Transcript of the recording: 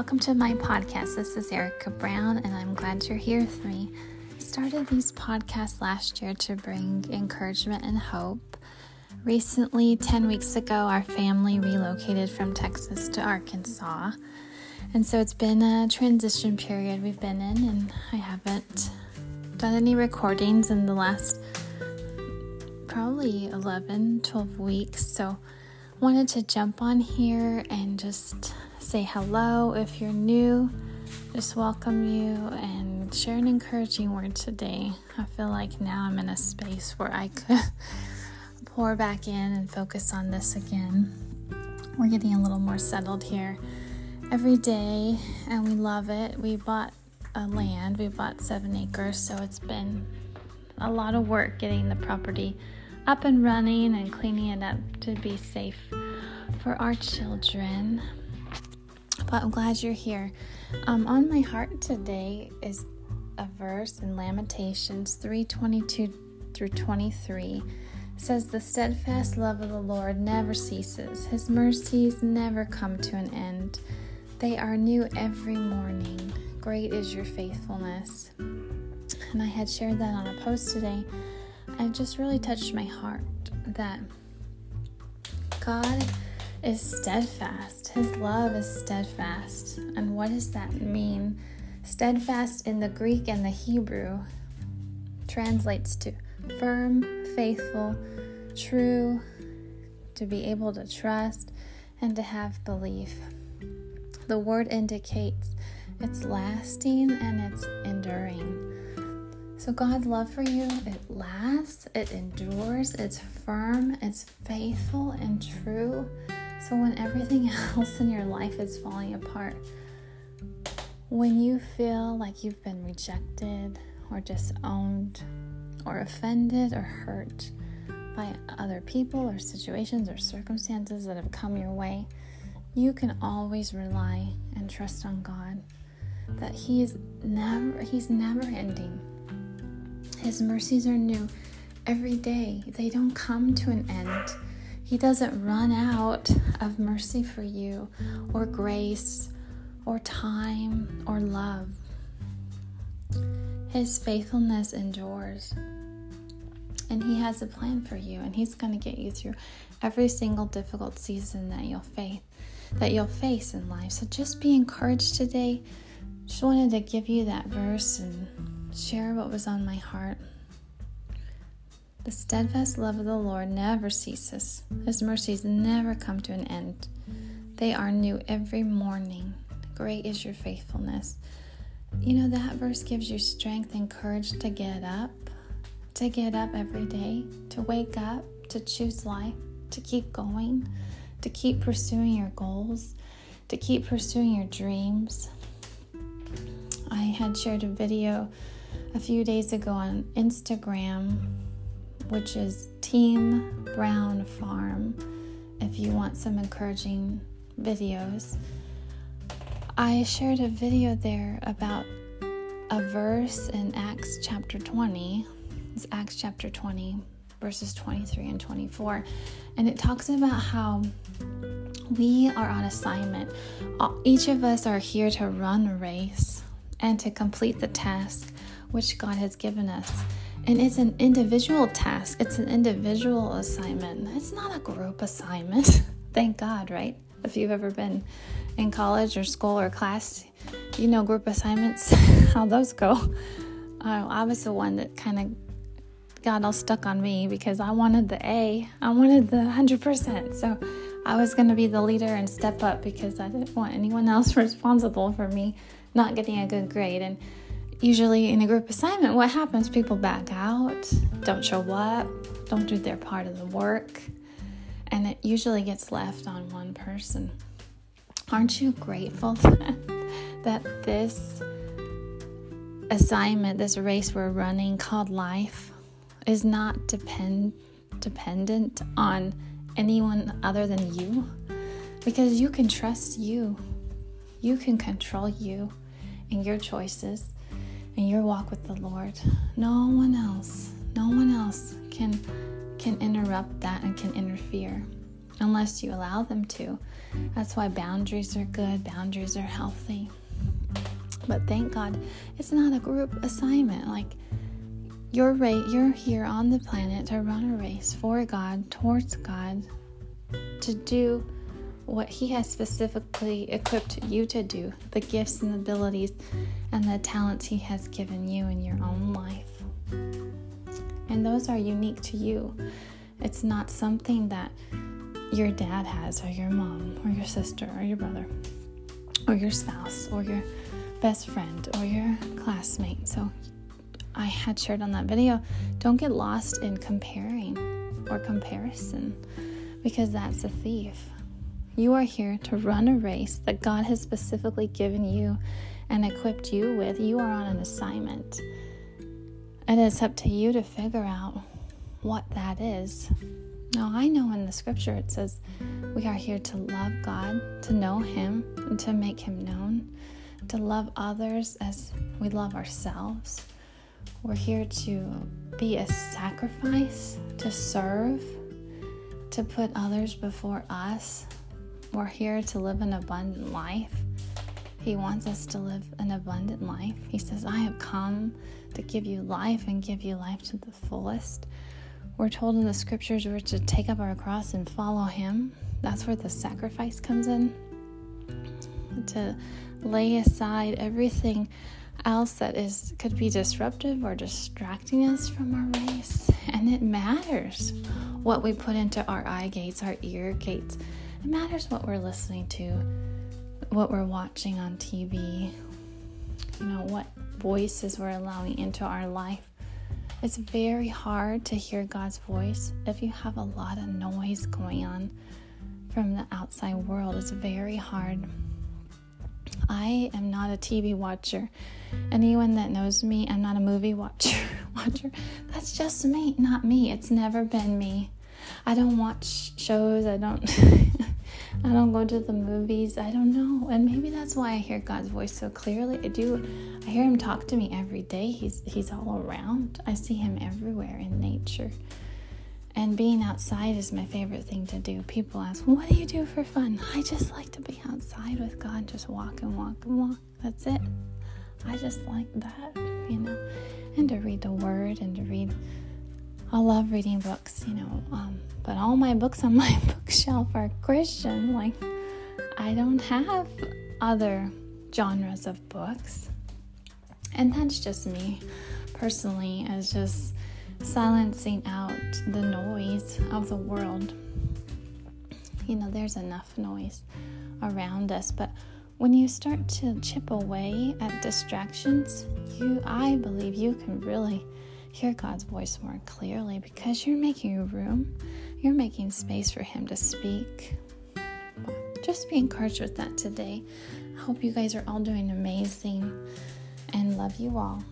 welcome to my podcast. This is Erica Brown, and I'm glad you're here with me. I started these podcasts last year to bring encouragement and hope. Recently, 10 weeks ago, our family relocated from Texas to Arkansas. And so it's been a transition period we've been in, and I haven't done any recordings in the last probably 11, 12 weeks. So wanted to jump on here and just say hello. If you're new, just welcome you and share an encouraging word today. I feel like now I'm in a space where I could pour back in and focus on this again. We're getting a little more settled here every day and we love it. We bought a land, we bought seven acres, so it's been a lot of work getting the property up and running and cleaning it up to be safe for our children. But I'm glad you're here. Um, on my heart today is a verse in Lamentations 3:22 through 23. It says, "The steadfast love of the Lord never ceases; His mercies never come to an end. They are new every morning. Great is your faithfulness." And I had shared that on a post today it just really touched my heart that God is steadfast. His love is steadfast. And what does that mean? Steadfast in the Greek and the Hebrew translates to firm, faithful, true, to be able to trust, and to have belief. The word indicates it's lasting and it's enduring. So, God's love for you, it lasts, it endures, it's firm, it's faithful and true. So, when everything else in your life is falling apart, when you feel like you've been rejected or disowned or offended or hurt by other people or situations or circumstances that have come your way, you can always rely and trust on God that he is never he's never ending his mercies are new every day, they don't come to an end. He doesn't run out of mercy for you, or grace, or time, or love. His faithfulness endures. And He has a plan for you, and He's going to get you through every single difficult season that you'll face that you'll face in life. So just be encouraged today. Just wanted to give you that verse and share what was on my heart. The steadfast love of the Lord never ceases, His mercies never come to an end. They are new every morning. Great is your faithfulness. You know, that verse gives you strength and courage to get up, to get up every day, to wake up, to choose life, to keep going, to keep pursuing your goals, to keep pursuing your dreams. I had shared a video a few days ago on Instagram, which is Team Brown Farm, if you want some encouraging videos. I shared a video there about a verse in Acts chapter 20. It's Acts chapter 20, verses 23 and 24. And it talks about how we are on assignment. Each of us are here to run a race and to complete the task which God has given us. And it's an individual task, it's an individual assignment. It's not a group assignment. Thank God, right? If you've ever been in college or school or class, you know group assignments, how those go. Uh, I was the one that kind of got all stuck on me because I wanted the A, I wanted the 100%. So I was going to be the leader and step up because I didn't want anyone else responsible for me not getting a good grade. And usually in a group assignment, what happens? People back out, don't show up, don't do their part of the work, and it usually gets left on one person. Aren't you grateful that this assignment, this race we're running called life, is not depend dependent on anyone other than you? Because you can trust you. You can control you and your choices in your walk with the Lord. No one else, no one else can can interrupt that and can interfere. unless you allow them to. That's why boundaries are good, boundaries are healthy. But thank God it's not a group assignment. Like you're right, you're here on the planet to run a race for God, towards God, to do what He has specifically equipped you to do, the gifts and abilities and the talents He has given you in your own life. And those are unique to you. It's not something that your dad has, or your mom, or your sister, or your brother, or your spouse, or your best friend, or your classmate. So I had shared on that video don't get lost in comparing or comparison because that's a thief. You are here to run a race that God has specifically given you and equipped you with. You are on an assignment. And it's up to you to figure out what that is. Now, I know in the scripture it says we are here to love God, to know Him, and to make Him known, to love others as we love ourselves. We're here to be a sacrifice, to serve, to put others before us. We're here to live an abundant life. He wants us to live an abundant life. He says, I have come to give you life and give you life to the fullest. We're told in the scriptures we're to take up our cross and follow Him. That's where the sacrifice comes in. To lay aside everything else that is could be disruptive or distracting us from our race. And it matters what we put into our eye gates, our ear gates. It matters what we're listening to, what we're watching on TV, you know, what voices we're allowing into our life. It's very hard to hear God's voice if you have a lot of noise going on from the outside world. It's very hard. I am not a TV watcher. Anyone that knows me, I'm not a movie watcher. watcher. That's just me, not me. It's never been me. I don't watch shows. I don't I don't go to the movies. I don't know. And maybe that's why I hear God's voice so clearly. I do. I hear him talk to me every day. He's he's all around. I see him everywhere in nature. And being outside is my favorite thing to do. People ask, "What do you do for fun?" I just like to be outside with God, just walk and walk and walk. That's it. I just like that, you know. And to read the word and to read I love reading books, you know, um, but all my books on my bookshelf are Christian. Like, I don't have other genres of books. And that's just me personally, as just silencing out the noise of the world. You know, there's enough noise around us, but when you start to chip away at distractions, you I believe you can really hear God's voice more clearly because you're making room, you're making space for Him to speak. Just be encouraged with that today. I hope you guys are all doing amazing and love you all.